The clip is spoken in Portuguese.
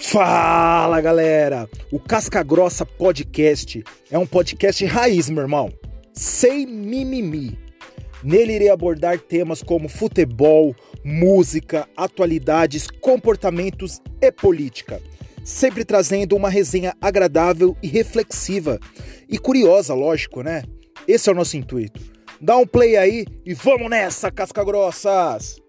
Fala galera! O Casca Grossa Podcast é um podcast raiz, meu irmão. Sem mimimi. Nele irei abordar temas como futebol, música, atualidades, comportamentos e política. Sempre trazendo uma resenha agradável e reflexiva. E curiosa, lógico, né? Esse é o nosso intuito. Dá um play aí e vamos nessa, casca grossas!